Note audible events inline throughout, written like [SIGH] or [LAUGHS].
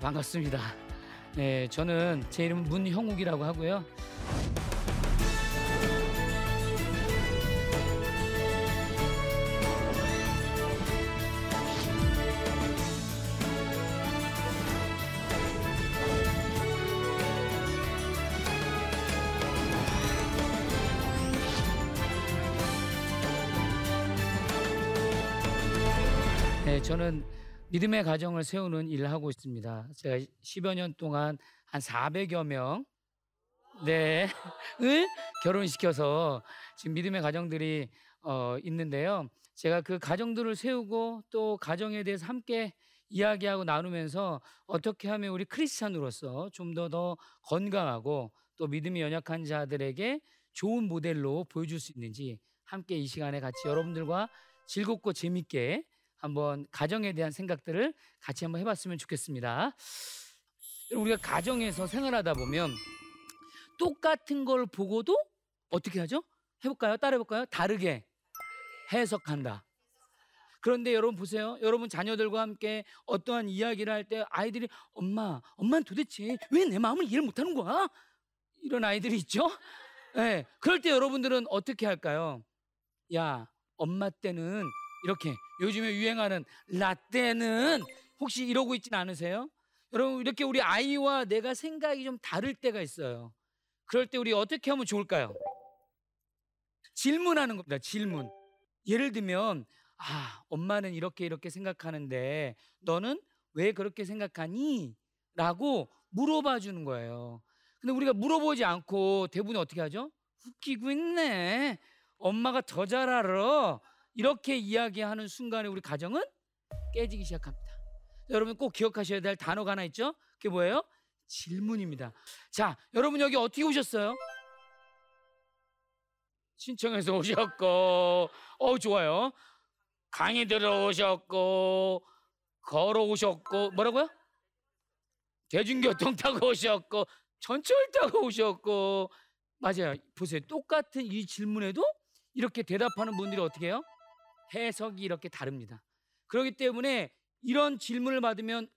반갑습니다. 네, 저는 제 이름은 문형욱이라고 하고요. 네, 저는 믿음의 가정을 세우는 일을 하고 있습니다. 제가 10여 년 동안 한 400여 명, 네, [LAUGHS] 을 결혼시켜서 지금 믿음의 가정들이 어, 있는데요. 제가 그 가정들을 세우고 또 가정에 대해서 함께 이야기하고 나누면서 어떻게 하면 우리 크리스찬으로서 좀 더더 건강하고 또 믿음이 연약한 자들에게 좋은 모델로 보여줄 수 있는지 함께 이 시간에 같이 여러분들과 즐겁고 재밌게 한번 가정에 대한 생각들을 같이 한번 해봤으면 좋겠습니다. 우리가 가정에서 생활하다 보면 똑같은 걸 보고도 어떻게 하죠? 해볼까요? 따라해볼까요? 다르게 해석한다. 그런데 여러분 보세요. 여러분 자녀들과 함께 어떠한 이야기를 할 때 아이들이 엄마, 엄마는 도대체 왜 내 마음을 이해를 못하는 거야? 이런 아이들이 있죠. 네, 그럴 때 여러분들은 어떻게 할까요? 야, 엄마 때는 이렇게 요즘에 유행하는 라떼는 혹시 이러고 있진 않으세요? 여러분 이렇게 우리 아이와 내가 생각이 좀 다를 때가 있어요. 그럴 때 우리 어떻게 하면 좋을까요? 질문하는 겁니다. 질문. 예를 들면 아, 엄마는 이렇게 이렇게 생각하는데 너는 왜 그렇게 생각하니? 라고 물어봐 주는 거예요. 근데 우리가 물어보지 않고 대부분 어떻게 하죠? 웃기고 있네. 엄마가 더 잘 알아. 이렇게 이야기하는 순간에 우리 가정은 깨지기 시작합니다. 여러분 꼭 기억하셔야 될 단어가 하나 있죠? 그게 뭐예요? 질문입니다. 자, 여러분 여기 어떻게 오셨어요? 신청해서 오셨고, 어 좋아요. 강의 들어오셨고, 걸어오셨고, 뭐라고요? 대중교통 타고 오셨고, 전철 타고 오셨고, 맞아요. 보세요. 똑같은 이 질문에도 이렇게 대답하는 분들이 어떻게 해요? 해석이 이렇게 다릅니다. 그렇기 때문에 이런 질문을 받으면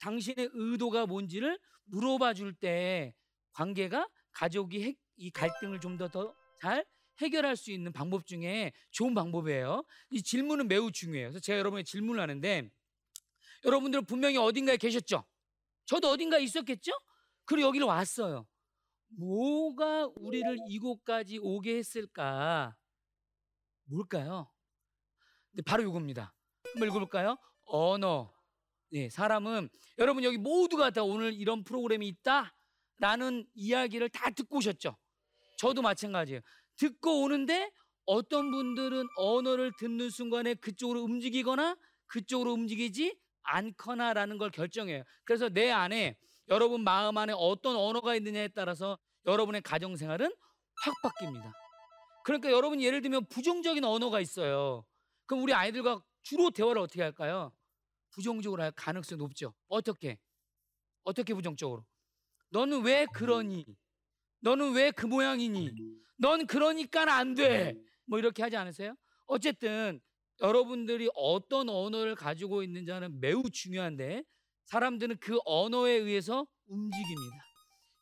당신의 의도가 뭔지를 물어봐 줄 때 관계가 가족이 이 갈등을 좀 더 더 잘 해결할 수 있는 방법 중에 좋은 방법이에요. 이 질문은 매우 중요해요. 그래서 제가 여러분의 질문을 하는데 여러분들은 분명히 어딘가에 계셨죠? 저도 어딘가에 있었겠죠? 그리고 여기를 왔어요. 뭐가 우리를 이곳까지 오게 했을까? 뭘까요? 네, 바로 이겁니다. 한번 읽어볼까요? 언어. 네, 사람은 여러분 여기 모두가 다 오늘 이런 프로그램이 있다라는 이야기를 다 듣고 오셨죠? 저도 마찬가지예요. 듣고 오는데 어떤 분들은 언어를 듣는 순간에 그쪽으로 움직이거나 그쪽으로 움직이지 않거나라는 걸 결정해요. 그래서 내 안에 여러분 마음 안에 어떤 언어가 있느냐에 따라서 여러분의 가정 생활은 확 바뀝니다. 그러니까 여러분 예를 들면 부정적인 언어가 있어요. 그럼 우리 아이들과 주로 대화를 어떻게 할까요? 부정적으로 할 가능성이 높죠. 어떻게? 어떻게 부정적으로? 너는 왜 그러니? 너는 왜 그 모양이니? 넌 그러니까 안 돼. 뭐 이렇게 하지 않으세요? 어쨌든 여러분들이 어떤 언어를 가지고 있는지는 매우 중요한데 사람들은 그 언어에 의해서 움직입니다.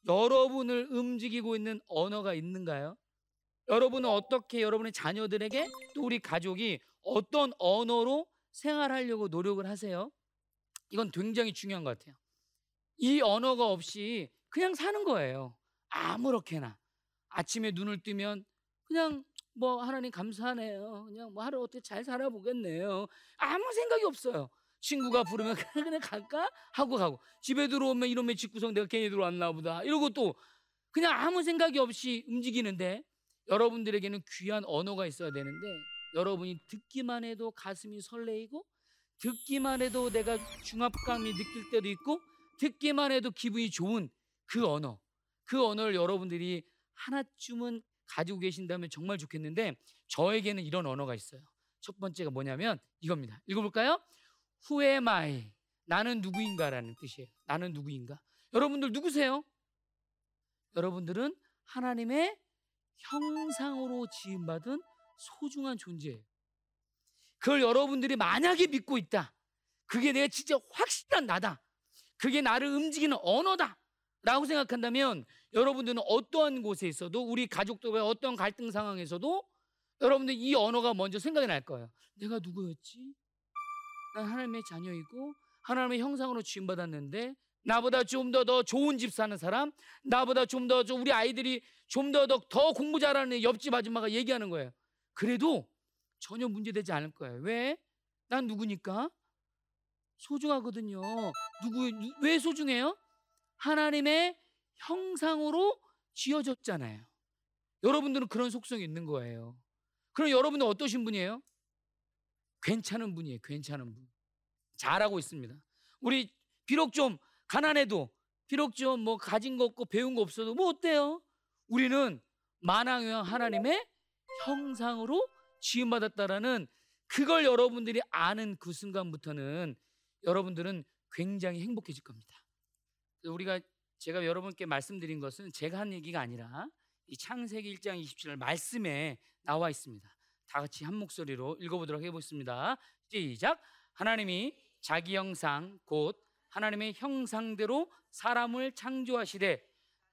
여러분을 움직이고 있는 언어가 있는가요? 여러분은 어떻게 여러분의 자녀들에게 또 우리 가족이 어떤 언어로 생활하려고 노력을 하세요? 이건 굉장히 중요한 것 같아요. 이 언어가 없이 그냥 사는 거예요. 아무렇게나. 아침에 눈을 뜨면 그냥 뭐 하나님 감사하네요. 그냥 뭐 하루 어떻게 잘 살아보겠네요. 아무 생각이 없어요. 친구가 부르면 [LAUGHS] 그냥, 갈까? 하고 가고. 집에 들어오면 이놈의 집구성 내가 괜히 들어왔나 보다. 이러고 또 그냥 아무 생각이 없이 움직이는데 여러분들에게는 귀한 언어가 있어야 되는데 여러분이 듣기만 해도 가슴이 설레이고 듣기만 해도 내가 중압감이 느낄 때도 있고 듣기만 해도 기분이 좋은 그 언어 그 언어를 여러분들이 하나쯤은 가지고 계신다면 정말 좋겠는데 저에게는 이런 언어가 있어요 첫 번째가 뭐냐면 이겁니다 읽어볼까요? Who am I? 나는 누구인가라는 뜻이에요 나는 누구인가 여러분들 누구세요? 여러분들은 하나님의 형상으로 지음받은 소중한 존재예요. 그걸 여러분들이 만약에 믿고 있다. 그게 내가 진짜 확실한 나다. 그게 나를 움직이는 언어다. 라고 생각한다면 여러분들은 어떠한 곳에 있어도 우리 가족들과의 어떤 갈등 상황에서도 여러분들 이 언어가 먼저 생각이 날 거예요. 내가 누구였지? 난 하나님의 자녀이고 하나님의 형상으로 지음받았는데 나보다 좀 더 더 좋은 집 사는 사람, 나보다 좀 더 우리 아이들이 좀 더 더 더 공부 잘하는 옆집 아줌마가 얘기하는 거예요. 그래도 전혀 문제되지 않을 거예요. 왜? 난 누구니까? 소중하거든요. 누구 왜 소중해요? 하나님의 형상으로 지어졌잖아요. 여러분들은 그런 속성이 있는 거예요. 그럼 여러분은 어떠신 분이에요? 괜찮은 분이에요. 괜찮은 분. 잘하고 있습니다. 우리 비록 좀 가난해도 비록 좀 뭐 가진 거 없고 배운 거 없어도 뭐 어때요? 우리는 만왕형 하나님의 형상으로 지음받았다라는 그걸 여러분들이 아는 그 순간부터는 여러분들은 굉장히 행복해질 겁니다. 우리가 제가 여러분께 말씀드린 것은 제가 한 얘기가 아니라 이 창세기 1장 27절 말씀에 나와 있습니다. 다 같이 한 목소리로 읽어보도록 해보겠습니다. 시작. 하나님이 자기 형상 곧 하나님의 형상대로 사람을 창조하시되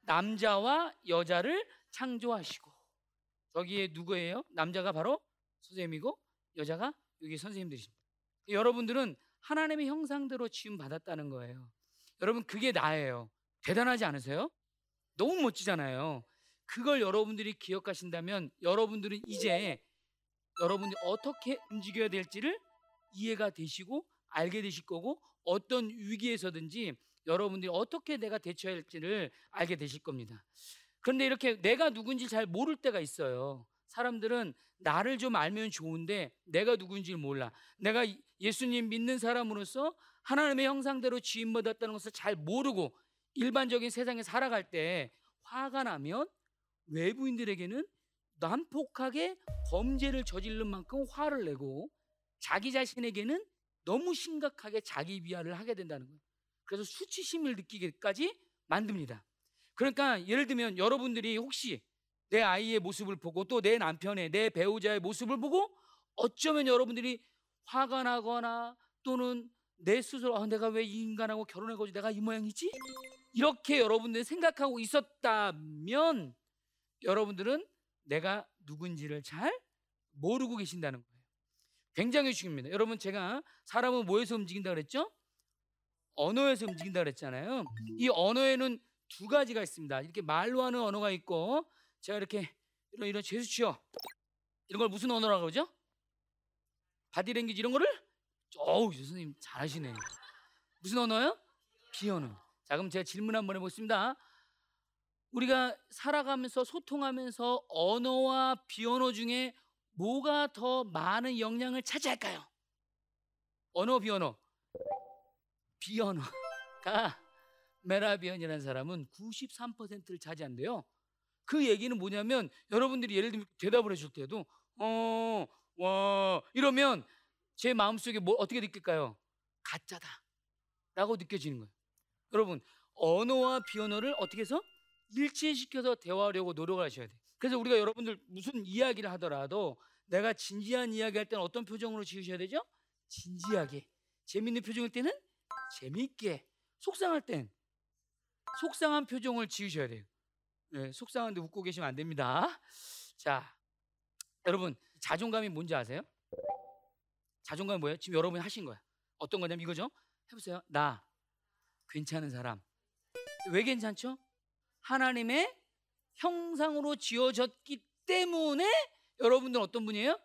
남자와 여자를 창조하시고 저기에 누구예요? 남자가 바로 선생님이고 여자가 여기 선생님들이십니다. 여러분들은 하나님의 형상대로 지음 받았다는 거예요. 여러분 그게 나예요. 대단하지 않으세요? 너무 멋지잖아요. 그걸 여러분들이 기억하신다면 여러분들은 이제 여러분이 어떻게 움직여야 될지를 이해가 되시고 알게 되실 거고 어떤 위기에서든지 여러분들이 어떻게 내가 대처해야 할지를 알게 되실 겁니다. 그런데 이렇게 내가 누군지 잘 모를 때가 있어요. 사람들은 나를 좀 알면 좋은데 내가 누군지 몰라. 내가 예수님 믿는 사람으로서 하나님의 형상대로 지음받았다는 것을 잘 모르고 일반적인 세상에 살아갈 때 화가 나면 외부인들에게는 난폭하게 범죄를 저지른 만큼 화를 내고 자기 자신에게는 너무 심각하게 자기 비하를 하게 된다는 거예요. 그래서 수치심을 느끼게까지 만듭니다. 그러니까 예를 들면 여러분들이 혹시 내 아이의 모습을 보고 또 내 남편의 내 배우자의 모습을 보고 어쩌면 여러분들이 화가 나거나 또는 내 스스로 아, 내가 왜 이 인간하고 결혼해가지고 내가 이 모양이지? 이렇게 여러분들이 생각하고 있었다면 여러분들은 내가 누군지를 잘 모르고 계신다는 거예요. 굉장히 중요합니다. 여러분 제가 사람은 뭐에서 움직인다 그랬죠? 언어에서 움직인다 그랬잖아요. 이 언어에는 두 가지가 있습니다. 이렇게 말로 하는 언어가 있고 제가 이렇게 이런 이런 제스처 이런 걸 무슨 언어라고 그러죠? 바디랭귀지 이런 거를 어우 선생님 잘하시네. 무슨 언어요? 비언어. 자 그럼 제가 질문 한번 해보겠습니다. 우리가 살아가면서 소통하면서 언어와 비언어 중에 뭐가 더 많은 영향을 차지할까요? 언어 비언어. 비언어가 메라비언이라는 사람은 93%를 차지한대요. 그 얘기는 뭐냐면 여러분들이 예를 들면 대답을 해줄 때도 어, 와 이러면 제 마음속에 뭐 어떻게 느낄까요? 가짜다 라고 느껴지는 거예요. 여러분 언어와 비언어를 어떻게 해서 일치시켜서 대화하려고 노력을 하셔야 돼요. 그래서 우리가 여러분들 무슨 이야기를 하더라도 내가 진지한 이야기 할 때는 어떤 표정으로 지으셔야 되죠? 진지하게. 재밌는 표정일 때는 재미있게. 속상할 땐 속상한 표정을 지으셔야 돼요. 네, 속상한데 웃고 계시면 안 됩니다. 자, 여러분 자존감이 뭔지 아세요? 자존감이 뭐예요? 지금 여러분이 하신 거야. 어떤 거냐면 이거죠. 해보세요. 나 괜찮은 사람. 왜 괜찮죠? 하나님의 형상으로 지어졌기 때문에 여러분들 어떤 분이에요?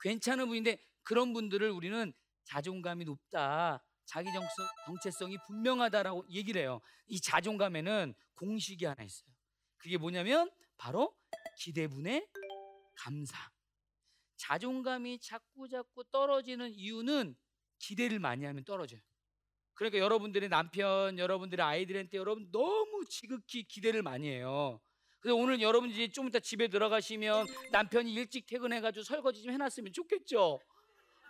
괜찮은 분인데 그런 분들을 우리는 자존감이 높다. 자기 정체성이 분명하다라고 얘기를 해요. 이 자존감에는 공식이 하나 있어요. 그게 뭐냐면 바로 기대분의 감사. 자존감이 자꾸 자꾸 떨어지는 이유는 기대를 많이 하면 떨어져요. 그러니까 여러분들의 남편, 여러분들의 아이들한테 여러분 너무 지극히 기대를 많이 해요. 그래서 오늘 여러분들이 좀 이따 집에 들어가시면 남편이 일찍 퇴근해가지고 설거지 좀 해놨으면 좋겠죠.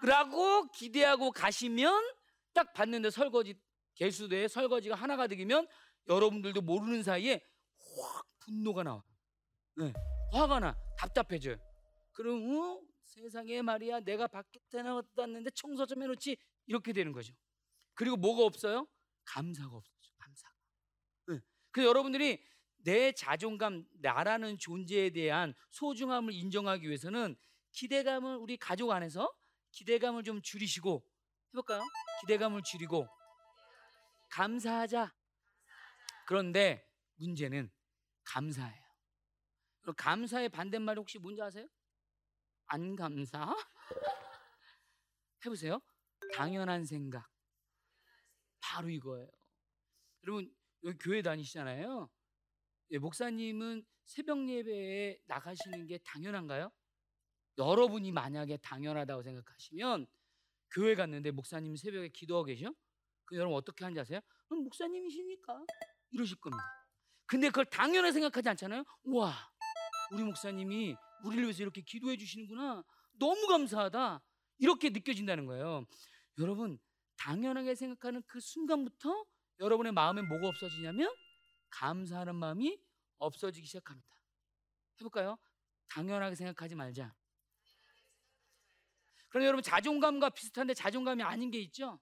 라고 기대하고 가시면 딱 봤는데 설거지 개수대에 설거지가 하나가 되면 여러분들도 모르는 사이에 확 분노가 나와. 네, 화가 나, 답답해져요. 그럼 어? 세상에 말이야 내가 밖에 나갔는데 청소 좀 해놓지 이렇게 되는 거죠. 그리고 뭐가 없어요? 감사가 없어요. 감사가. 네. 그래서 여러분들이 내 자존감, 나라는 존재에 대한 소중함을 인정하기 위해서는 기대감을 우리 가족 안에서 기대감을 좀 줄이시고 해볼까요? 기대감을 줄이고 감사하자. 그런데 문제는 감사해요. 감사의 반대말 혹시 뭔지 아세요? 안 감사? [LAUGHS] 해보세요. 당연한 생각. 바로 이거예요. 여러분 여기 교회 다니시잖아요. 예, 목사님은 새벽 예배에 나가시는 게 당연한가요? 여러분이 만약에 당연하다고 생각하시면 교회 갔는데 목사님 새벽에 기도하고 계셔? 그 여러분 어떻게 하는지 아세요? 그럼 목사님이시니까 이러실 겁니다. 근데 그걸 당연하게 생각하지 않잖아요. 와, 우리 목사님이 우리를 위해서 이렇게 기도해 주시는구나. 너무 감사하다. 이렇게 느껴진다는 거예요. 여러분, 당연하게 생각하는 그 순간부터 여러분의 마음에 뭐가 없어지냐면 감사하는 마음이 없어지기 시작합니다. 해볼까요? 당연하게 생각하지 말자. 그럼 여러분 자존감과 비슷한데 자존감이 아닌 게 있죠?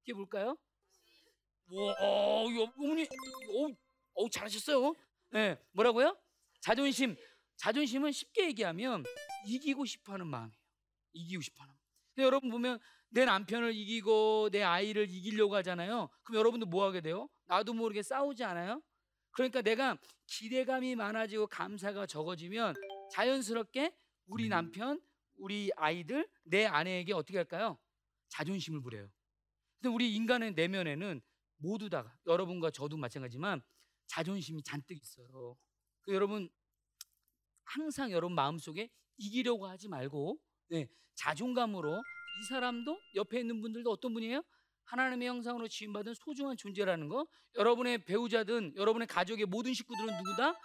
그게 뭘까요? 와, 어, 어머니, 어, 어, 잘하셨어요. 예, 네, 뭐라고요? 자존심. 자존심은 쉽게 얘기하면 이기고 싶어하는 마음이에요. 이기고 싶어하는. 근데 여러분 보면 내 남편을 이기고 내 아이를 이기려고 하잖아요. 그럼 여러분도 뭐 하게 돼요? 나도 모르게 싸우지 않아요? 그러니까 내가 기대감이 많아지고 감사가 적어지면 자연스럽게 우리 남편, 우리 아이들, 내 아내에게 어떻게 할까요? 자존심을 부려요. 근데 우리 인간의 내면에는 모두 다 여러분과 저도 마찬가지지만 자존심이 잔뜩 있어요. 그 여러분 항상 여러분 마음속에 이기려고 하지 말고 네, 자존감으로 이 사람도 옆에 있는 분들도 어떤 분이에요? 하나님의 형상으로 지음받은 소중한 존재라는 거. 여러분의 배우자든 여러분의 가족의 모든 식구들은 누구다?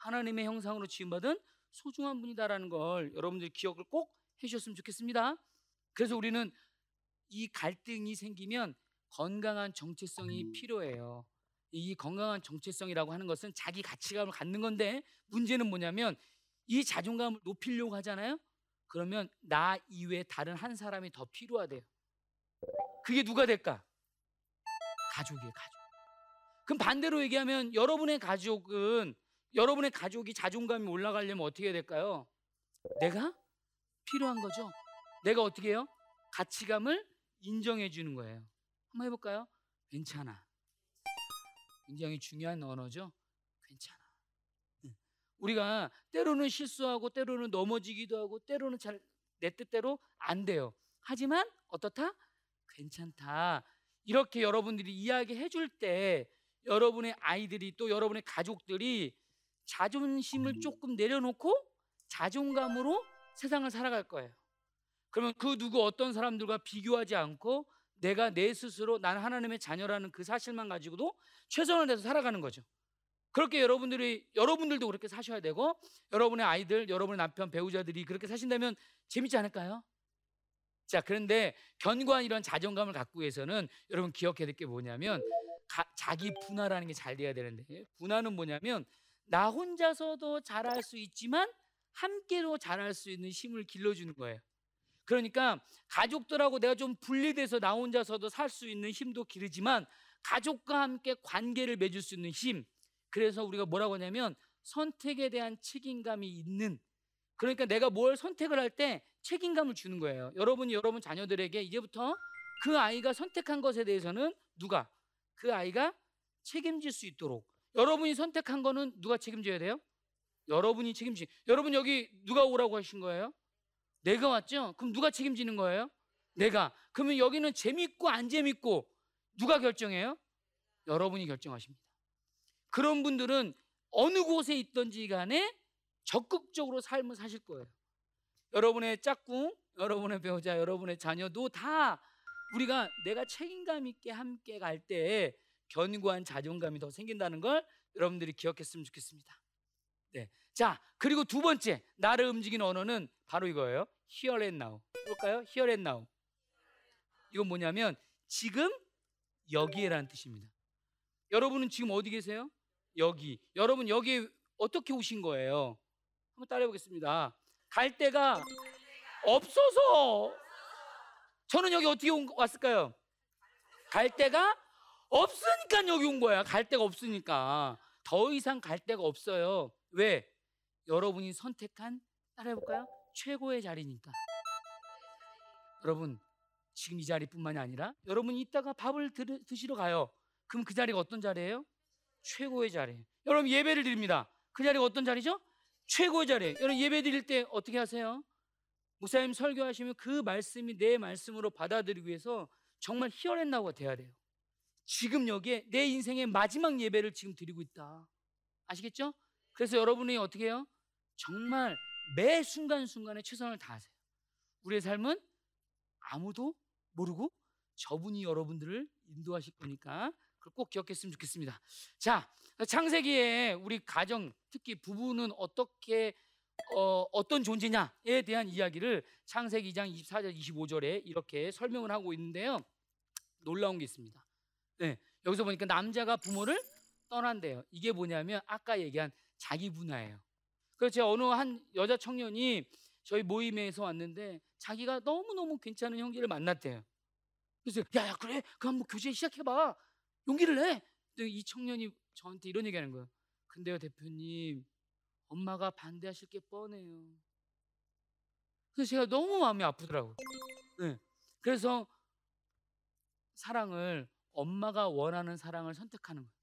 하나님의 형상으로 지음받은 소중한 분이다라는 걸 여러분들 기억을 꼭 해주셨으면 좋겠습니다. 그래서 우리는 이 갈등이 생기면 건강한 정체성이 필요해요. 이 건강한 정체성이라고 하는 것은 자기 가치감을 갖는 건데 문제는 뭐냐면 이 자존감을 높이려고 하잖아요. 그러면 나 이외에 다른 한 사람이 더 필요하대요. 그게 누가 될까? 가족이에요, 가족. 그럼 반대로 얘기하면 여러분의 가족은 여러분의 가족이 자존감이 올라가려면 어떻게 해야 될까요? 내가 필요한 거죠. 내가 어떻게 해요? 가치감을 인정해 주는 거예요. 한번 해볼까요? 괜찮아. 굉장히 중요한 언어죠. 괜찮아. 우리가 때로는 실수하고 때로는 넘어지기도 하고 때로는 잘 내 뜻대로 안 돼요. 하지만 어떻다? 괜찮다. 이렇게 여러분들이 이야기해 줄 때 여러분의 아이들이 또 여러분의 가족들이 자존심을 조금 내려놓고 자존감으로 세상을 살아갈 거예요. 그러면 그 누구 어떤 사람들과 비교하지 않고 내가 내 스스로 난 하나님의 자녀라는 그 사실만 가지고도 최선을 다해서 살아가는 거죠. 그렇게 여러분들이 여러분들도 그렇게 사셔야 되고 여러분의 아이들, 여러분의 남편, 배우자들이 그렇게 사신다면 재밌지 않을까요? 자, 그런데 견고한 이런 자존감을 갖고 위해서는 여러분 기억해야 될 게 뭐냐면 가, 자기 분화라는 게 잘 돼야 되는데 분화는 뭐냐면 나 혼자서도 잘할 수 있지만 함께로 잘할 수 있는 힘을 길러주는 거예요. 그러니까 가족들하고 내가 좀 분리돼서 나 혼자서도 살 수 있는 힘도 기르지만 가족과 함께 관계를 맺을 수 있는 힘, 그래서 우리가 뭐라고 하냐면 선택에 대한 책임감이 있는 그러니까 내가 뭘 선택을 할 때 책임감을 주는 거예요. 여러분이 여러분 자녀들에게 이제부터 그 아이가 선택한 것에 대해서는 누가 그 아이가 책임질 수 있도록 여러분이 선택한 거는 누가 책임져야 돼요? 여러분이 책임지. 여러분 여기 누가 오라고 하신 거예요? 내가 왔죠? 그럼 누가 책임지는 거예요? 내가. 그러면 여기는 재밌고 안 재밌고 누가 결정해요? 여러분이 결정하십니다. 그런 분들은 어느 곳에 있든지 간에 적극적으로 삶을 사실 거예요. 여러분의 짝꿍, 여러분의 배우자, 여러분의 자녀도 다 우리가 내가 책임감 있게 함께 갈때 견고한 자존감이 더 생긴다는 걸 여러분들이 기억했으면 좋겠습니다. 네. 자, 그리고 두 번째, 나를 움직이는 언어는 바로 이거예요. Here and now. 볼까요? Here and now. 이건 뭐냐면 지금 여기에라는 뜻입니다. 여러분은 지금 어디 계세요? 여기. 여러분 여기 어떻게 오신 거예요? 한번 따라해 보겠습니다. 갈 데가 없어서 저는 여기 어떻게 온, 왔을까요? 갈 데가 없으니까 여기 온 거야. 갈 데가 없으니까. 더 이상 갈 데가 없어요. 왜? 여러분이 선택한 따라해 볼까요? 최고의 자리니까. 여러분, 지금 이 자리뿐만이 아니라 여러분이 이따가 밥을 드, 드시러 가요. 그럼 그 자리가 어떤 자리예요? 최고의 자리예요. 여러분 예배를 드립니다. 그 자리가 어떤 자리죠? 최고의 자리예요. 여러분 예배 드릴 때 어떻게 하세요? 목사님 설교하시면 그 말씀이 내 말씀으로 받아들이기 위해서 정말 히어랜나우가 돼야 돼요. 지금 여기에 내 인생의 마지막 예배를 지금 드리고 있다. 아시겠죠? 그래서 여러분이 어떻게 해요? 정말 매 순간순간에 최선을 다하세요. 우리의 삶은 아무도 모르고 저분이 여러분들을 인도하실 거니까 꼭 기억했으면 좋겠습니다. 자, 창세기에 우리 가정, 특히 부부는 어떻게 어, 어떤 존재냐에 대한 이야기를 창세기 2장 24절 25절에 이렇게 설명을 하고 있는데요. 놀라운 게 있습니다. 네, 여기서 보니까 남자가 부모를 떠난대요. 이게 뭐냐면 아까 얘기한 자기 분화예요. 그래서 제가 어느 한 여자 청년이 저희 모임에서 왔는데 자기가 너무너무 괜찮은 형제를 만났대요. 그래서 야, 야 그래? 그럼 뭐 교제 시작해봐. 용기를 내. 근데 이 청년이 저한테 이런 얘기하는 거예요. 근데요 대표님 엄마가 반대하실 게 뻔해요. 그래서 제가 너무 마음이 아프더라고요. 네. 그래서 사랑을 엄마가 원하는 사랑을 선택하는 거예요.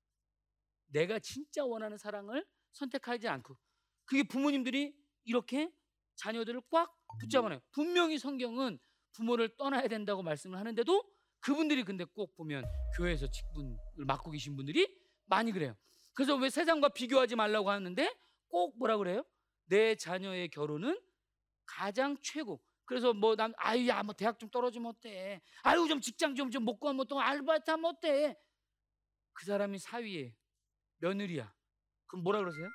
내가 진짜 원하는 사랑을 선택하지 않고 그게 부모님들이 이렇게 자녀들을 꽉 붙잡아놔요. 분명히 성경은 부모를 떠나야 된다고 말씀을 하는데도 그분들이 근데 꼭 보면 교회에서 직분을 맡고 계신 분들이 많이 그래요. 그래서 왜 세상과 비교하지 말라고 하는데 꼭 뭐라 그래요? 내 자녀의 결혼은 가장 최고. 그래서 뭐 남 아유 야뭐 대학 좀 떨어지면 어때? 아유 좀 직장 좀좀 먹고 하면 또 알바이트 하면 어때? 그 사람이 사위에 며느리야. 그럼 뭐라 그러세요?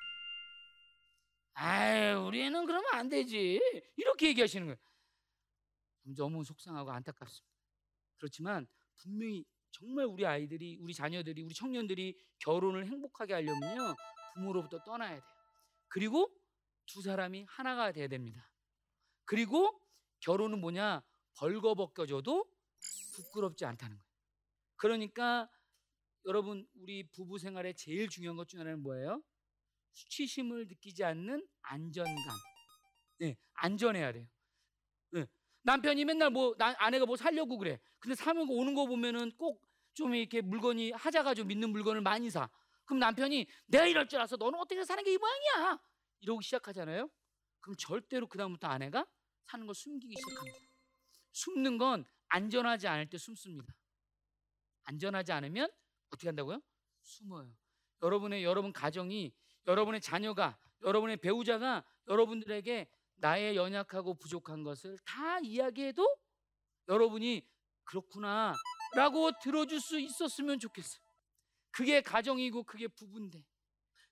아유 우리 애는 그러면 안 되지. 이렇게 얘기하시는 거예요. 너무 속상하고 안타깝습니다. 그렇지만 분명히 정말 우리 아이들이, 우리 자녀들이, 우리 청년들이 결혼을 행복하게 하려면요 부모로부터 떠나야 돼요. 그리고 두 사람이 하나가 돼야 됩니다. 그리고 결혼은 뭐냐 벌거벗겨져도 부끄럽지 않다는 거예요. 그러니까 여러분 우리 부부 생활에 제일 중요한 것 중 하나는 뭐예요? 수치심을 느끼지 않는 안전감. 네, 안전해야 돼요. 네. 남편이 맨날 뭐 나, 아내가 뭐 살려고 그래. 근데 사면 오는 거 보면은 꼭 좀 이렇게 물건이 하자가 좀 믿는 물건을 많이 사. 그럼 남편이 내가 이럴 줄 알아서 너는 어떻게 사는 게 이 모양이야? 이러고 시작하잖아요. 그럼 절대로 그 다음부터 아내가 사는 걸 숨기기 시작합니다. 숨는 건 안전하지 않을 때 숨습니다. 안전하지 않으면 어떻게 한다고요? 숨어요. 여러분의 여러분 가정이 여러분의 자녀가 여러분의 배우자가 여러분들에게 나의 연약하고 부족한 것을 다 이야기해도 여러분이 그렇구나 라고 들어줄 수 있었으면 좋겠어요. 그게 가정이고 그게 부부인데.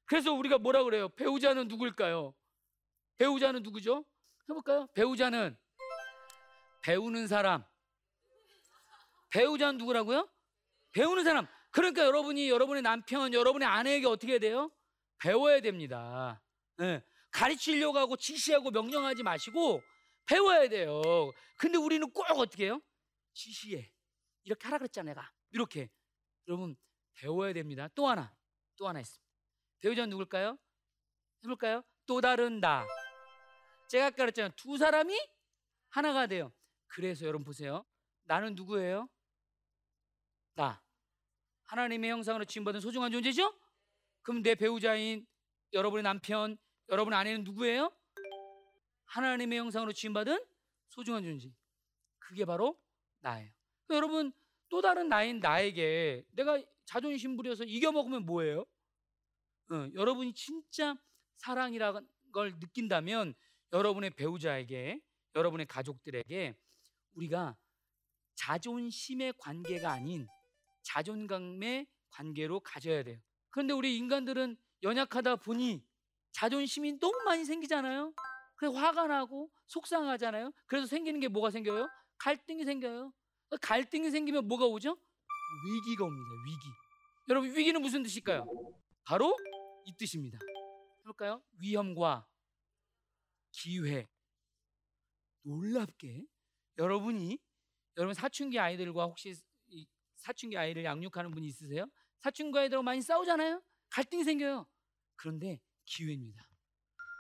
그래서 우리가 뭐라 그래요? 배우자는 누굴까요? 배우자는 누구죠? 해볼까요? 배우자는 배우는 사람. 배우자는 누구라고요? 배우는 사람. 그러니까 여러분이 여러분의 남편, 여러분의 아내에게 어떻게 돼요? 배워야 됩니다. 네. 가르치려고 하고 지시하고 명령하지 마시고 배워야 돼요. 근데 우리는 꼭 어떻게 해요? 지시해. 이렇게 하라 그랬잖아, 내가. 이렇게. 여러분, 배워야 됩니다. 또 하나, 또 하나 있습니다. 배우자는 누굴까요? 해볼까요? 또 다른 나. 제가 아까 그랬잖아요. 두 사람이 하나가 돼요. 그래서 여러분 보세요. 나는 누구예요? 나. 하나님의 형상으로 지음받은 소중한 존재죠? 그럼 내 배우자인 여러분의 남편, 여러분의 아내는 누구예요? 하나님의 형상으로 지음받은 소중한 존재. 그게 바로 나예요. 여러분 또 다른 나인 나에게 내가 자존심 부려서 이겨먹으면 뭐예요? 어, 여러분이 진짜 사랑이라는 걸 느낀다면 여러분의 배우자에게 여러분의 가족들에게 우리가 자존심의 관계가 아닌 자존감의 관계로 가져야 돼요. 그런데 우리 인간들은 연약하다 보니 자존심이 너무 많이 생기잖아요. 그래서 화가 나고 속상하잖아요. 그래서 생기는 게 뭐가 생겨요? 갈등이 생겨요. 갈등이 생기면 뭐가 오죠? 위기가 옵니다. 위기. 여러분 위기는 무슨 뜻일까요? 바로 이 뜻입니다. 해볼까요? 위험과 기회. 놀랍게 여러분이 여러분 사춘기 아이들과 혹시 사춘기 아이를 양육하는 분이 있으세요? 사춘기 아이들하고 많이 싸우잖아요. 갈등이 생겨요. 그런데 기회입니다.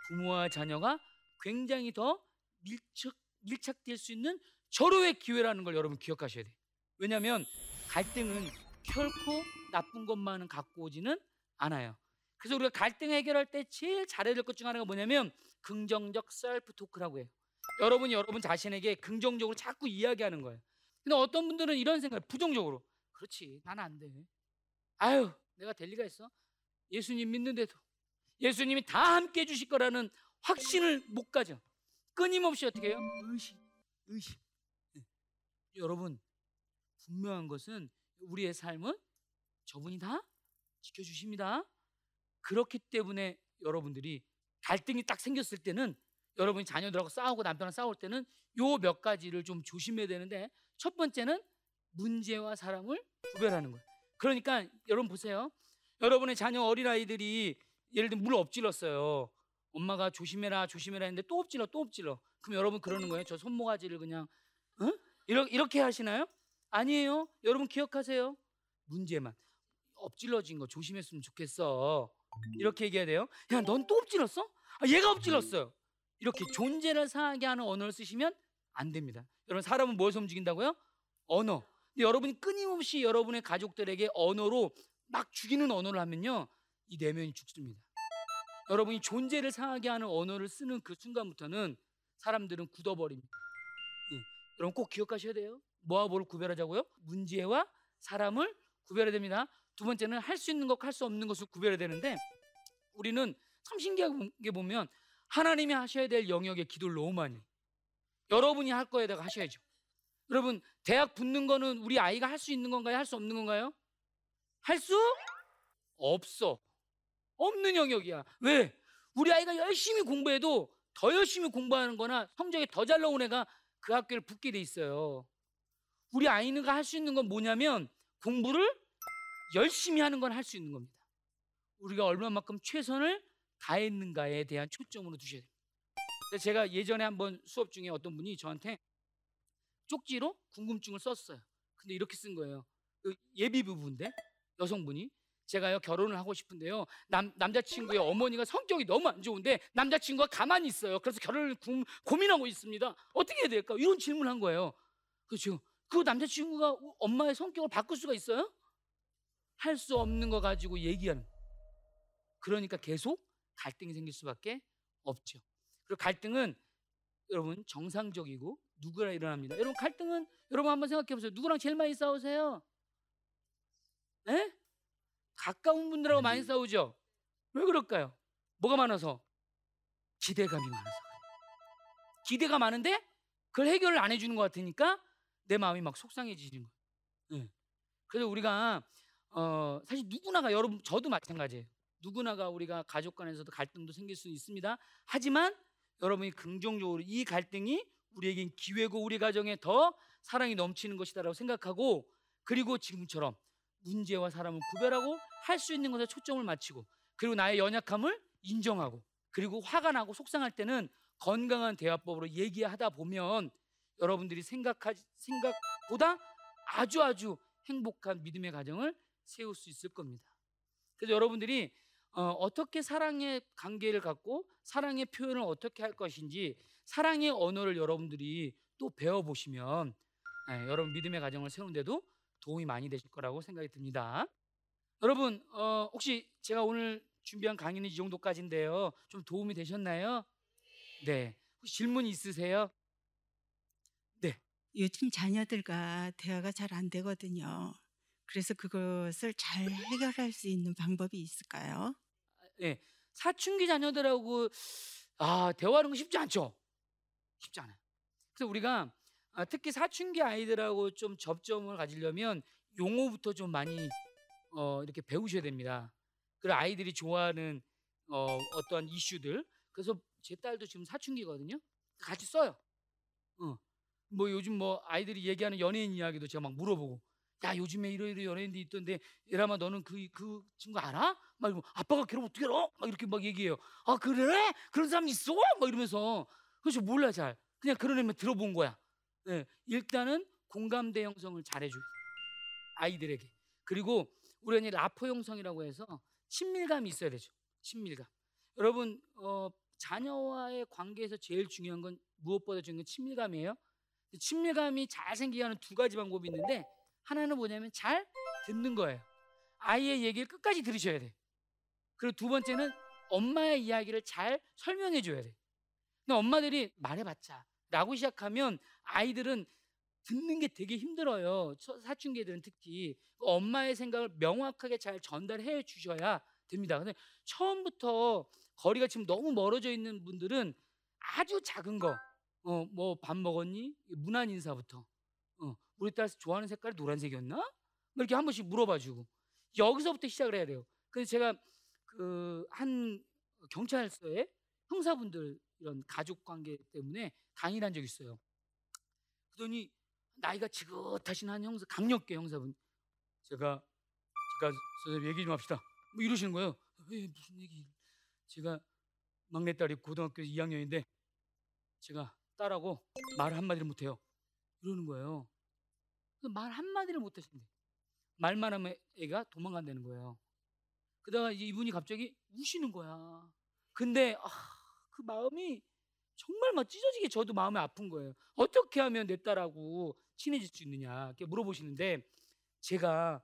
부모와 자녀가 굉장히 더 밀착 밀착될 수 있는 절호의 기회라는 걸 여러분 기억하셔야 돼요. 왜냐하면 갈등은 결코 나쁜 것만은 갖고 오지는 않아요. 그래서 우리가 갈등 해결할 때 제일 잘해야 될 것 중 하나가 뭐냐면 긍정적 셀프 토크라고 해요. 여러분이 여러분 자신에게 긍정적으로 자꾸 이야기하는 거예요. 근데 어떤 분들은 이런 생각을 부정적으로 그렇지 난 안 돼. 아유 내가 될 리가 있어. 예수님 믿는데도 예수님이 다 함께 해주실 거라는 확신을 못 가져. 끊임없이 어떻게 해요? 의심, 의심. 네. 여러분 분명한 것은 우리의 삶은 저분이 다 지켜주십니다. 그렇기 때문에 여러분들이 갈등이 딱 생겼을 때는 여러분이 자녀들하고 싸우고 남편하고 싸울 때는 요 몇 가지를 좀 조심해야 되는데 첫 번째는 문제와 사람을 구별하는 거예요. 그러니까 여러분 보세요. 여러분의 자녀 어린아이들이 예를 들면 물 엎질렀어요. 엄마가 조심해라 조심해라 했는데 또 엎질러 또 엎질러. 그럼 여러분 그러는 거예요. 저 손모가지를 그냥 어? 이렇게, 이렇게 하시나요? 아니에요. 여러분 기억하세요. 문제만 엎질러진 거 조심했으면 좋겠어. 이렇게 얘기해야 돼요. 야, 넌 또 엎질렀어? 아, 얘가 엎질렀어요. 이렇게 존재를 상하게 하는 언어를 쓰시면 안 됩니다. 여러분 사람은 무엇을 움직인다고요? 언어. 근데 여러분이 끊임없이 여러분의 가족들에게 언어로 막 죽이는 언어를 하면요, 이 내면이 죽습니다. 여러분이 존재를 상하게 하는 언어를 쓰는 그 순간부터는 사람들은 굳어버립니다. 예. 여러분 꼭 기억하셔야 돼요. 뭐와 뭐를 구별하자고요? 문제와 사람을 구별해야 됩니다. 두 번째는 할 수 있는 것과 할 수 없는 것을 구별해야 되는데 우리는 참 신기하게 보면 하나님이 하셔야 될 영역에 기도를 너무 많이 여러분이 할 거에다가 하셔야죠. 여러분 대학 붙는 거는 우리 아이가 할 수 있는 건가요? 할 수 없는 건가요? 할 수 없어. 없는 영역이야. 왜? 우리 아이가 열심히 공부해도 더 열심히 공부하는 거나 성적이 더 잘 나온 애가 그 학교를 붙게 돼 있어요. 우리 아이가 할 수 있는 건 뭐냐면 공부를 열심히 하는 건 할 수 있는 겁니다. 우리가 얼마만큼 최선을 다했는가에 대한 초점으로 두셔야 됩니다. 제가 예전에 한번 수업 중에 어떤 분이 저한테 쪽지로 궁금증을 썼어요. 근데 이렇게 쓴 거예요. 그 예비 부부인데 여성분이 제가요 결혼을 하고 싶은데요 남 남자친구의 어머니가 성격이 너무 안 좋은데 남자친구가 가만히 있어요. 그래서 결혼을 구, 고민하고 있습니다. 어떻게 해야 될까? 이런 질문을 한 거예요. 그렇죠. 그 남자친구가 엄마의 성격을 바꿀 수가 있어요? 할 수 없는 거 가지고 얘기하는. 그러니까 계속 갈등이 생길 수밖에 없죠. 그리고 갈등은 여러분 정상적이고 누구랑 일어납니다. 여러분 갈등은 여러분 한번 생각해 보세요. 누구랑 제일 많이 싸우세요? 에? 가까운 분들하고 많이 싸우죠. 왜 그럴까요? 뭐가 많아서? 기대감이 많아서. 기대가 많은데 그걸 해결을 안 해주는 것 같으니까 내 마음이 막 속상해지는 거예요. 네. 그래서 우리가 어, 사실 누구나가 여러분 저도 마찬가지예요. 누구나가 우리가 가족 간에서도 갈등도 생길 수 있습니다. 하지만 여러분이 긍정적으로 이 갈등이 우리에겐 기회고 우리 가정에 더 사랑이 넘치는 것이다라고 생각하고 그리고 지금처럼 문제와 사람을 구별하고 할 수 있는 것에 초점을 맞추고 그리고 나의 연약함을 인정하고 그리고 화가 나고 속상할 때는 건강한 대화법으로 얘기하다 보면 여러분들이 생각하 생각보다 아주 아주 행복한 믿음의 가정을 세울 수 있을 겁니다. 그래서 여러분들이 어, 떻게 사랑의 관계를 갖고 사랑의 표현을 어떻게 할 것인지 사랑의 언어를 여러분들이 또 배워보시면 네, 여러분 믿음의 가정을 세우는데도 도움이 많이 되실 거라고 생각이 듭니다. 여러분 어, 혹시 제가 오늘 준비한 강의는 이 정도까지인데요. 좀 도움이 되셨나요? 네. 혹시 질문 있으세요? 네. 요즘 자녀들과 대화가 잘 안 되거든요. 그래서 그것을 잘 해결할 수 있는 방법이 있을까요? 네. 사춘기 자녀들하고 아, 대화하는 거 쉽지 않죠? 쉽지 않아요. 그래서 우리가 아, 특히 사춘기 아이들하고 좀 접점을 가지려면 용어부터 좀 많이 어, 이렇게 배우셔야 됩니다. 그리고 아이들이 좋아하는 어, 어떠한 이슈들. 그래서 제 딸도 지금 사춘기거든요. 같이 써요. 어. 뭐 요즘 뭐 아이들이 얘기하는 연예인 이야기도 제가 막 물어보고 야 요즘에 이러이러 연예인들이 있던데 예람아 너는 그, 그 친구 알아? 막 이러고 아빠가 괴롭 어떻게 알아? 막 이렇게 막 얘기해요 아 그래? 그런 사람 있어? 막 이러면서 그래서 몰라 잘 그냥 그런 애만 들어본 거야 네, 일단은 공감대 형성을 잘해줘요 아이들에게. 그리고 우리는 라포 형성이라고 해서 친밀감이 있어야 되죠. 친밀감. 여러분 어, 자녀와의 관계에서 제일 중요한 건 무엇보다 중요한 건 친밀감이에요. 친밀감이 잘 생기게 하는 두 가지 방법이 있는데 하나는 뭐냐면 잘 듣는 거예요. 아이의 얘기를 끝까지 들으셔야 돼. 그리고 두 번째는 엄마의 이야기를 잘 설명해 줘야 돼. 근데 엄마들이 말해봤자 라고 시작하면 아이들은 듣는 게 되게 힘들어요. 사춘기들은 특히 엄마의 생각을 명확하게 잘 전달해 주셔야 됩니다. 근데 처음부터 거리가 지금 너무 멀어져 있는 분들은 아주 작은 거, 어, 뭐 밥 먹었니? 무난 인사부터. 어, 우리 딸 좋아하는 색깔이 노란색이었나? 뭐 이렇게 한 번씩 물어봐주고 여기서부터 시작을 해야 돼요. 그래서 제가 그 한 경찰서에 형사분들 이런 가족 관계 때문에 강의를 한 적이 있어요. 그러더니 나이가 지긋하신 한 형사, 강력계 형사분, 제가 제가 선생님 얘기 좀 합시다. 뭐 이러시는 거예요. 왜 무슨 얘기? 제가 막내딸이 고등학교 2학년인데 제가 딸하고 말 한마디를 못해요. 이러는 거예요. 말 한마디를 못하신대. 말만 하면 애가 도망간다는 거예요. 그러다가 이분이 갑자기 우시는 거야. 근데 아, 그 마음이 정말 막 찢어지게 저도 마음이 아픈 거예요. 어떻게 하면 내 딸하고 친해질 수 있느냐 이렇게 물어보시는데 제가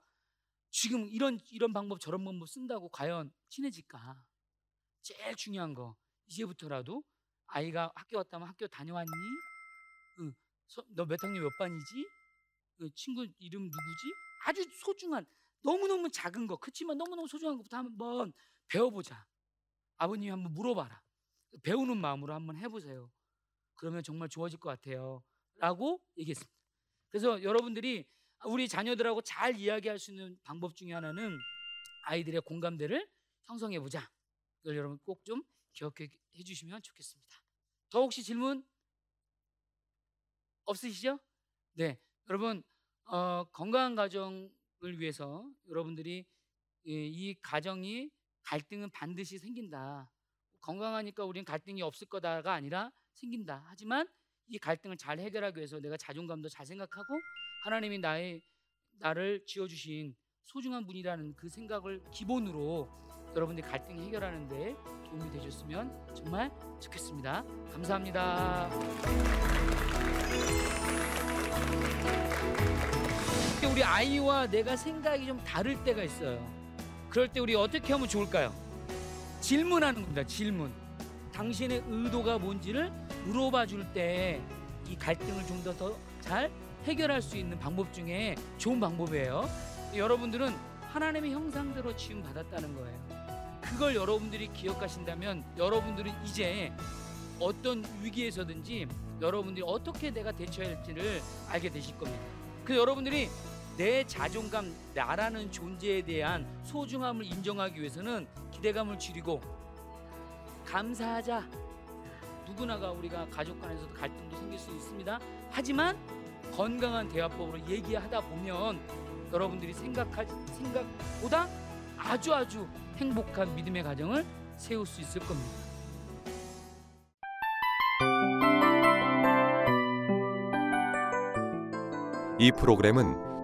지금 이런 이런 방법 저런 방법 쓴다고 과연 친해질까? 제일 중요한 거 이제부터라도 아이가 학교 왔다면 학교 다녀왔니? 응. 너 몇 학년 몇 반이지? 응. 친구 이름 누구지? 아주 소중한 너무너무 작은 거 그렇지만 너무너무 소중한 것부터 한번 배워보자. 아버님이 한번 물어봐라. 배우는 마음으로 한번 해보세요. 그러면 정말 좋아질 것 같아요. 라고 얘기했습니다. 그래서 여러분들이 우리 자녀들하고 잘 이야기할 수 있는 방법 중에 하나는 아이들의 공감대를 형성해 보자. 이걸 여러분 꼭 좀 기억해 주시면 좋겠습니다. 더 혹시 질문 없으시죠? 네, 여러분 어, 건강한 가정을 위해서 여러분들이 이, 이 가정이 갈등은 반드시 생긴다. 건강하니까 우리는 갈등이 없을 거다가 아니라 생긴다. 하지만 이 갈등을 잘 해결하기 위해서 내가 자존감도 잘 생각하고 하나님이 나의 나를 지어 주신 소중한 분이라는 그 생각을 기본으로 여러분들이 갈등 해결하는 데 도움이 되셨으면 정말 좋겠습니다. 감사합니다. 우리 아이와 내가 생각이 좀 다를 때가 있어요. 그럴 때 우리 어떻게 하면 좋을까요? 질문하는 겁니다. 질문. 당신의 의도가 뭔지를 물어봐 줄 때 이 갈등을 좀 더 더 잘 해결할 수 있는 방법 중에 좋은 방법이에요. 여러분들은 하나님의 형상대로 지음 받았다는 거예요. 그걸 여러분들이 기억하신다면 여러분들은 이제 어떤 위기에서든지 여러분들이 어떻게 내가 대처할지를 알게 되실 겁니다. 그 여러분들이 내 자존감, 나라는 존재에 대한 소중함을 인정하기 위해서는 기대감을 줄이고 감사하자. 누구나가 우리가 가족 간에서도 갈등도 생길 수 있습니다. 하지만 건강한 대화법으로 얘기하다 보면 여러분들이 생각할 생각보다 아주 아주 행복한 믿음의 가정을 세울 수 있을 겁니다. 이 프로그램은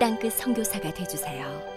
땅끝 선교사가 되주세요.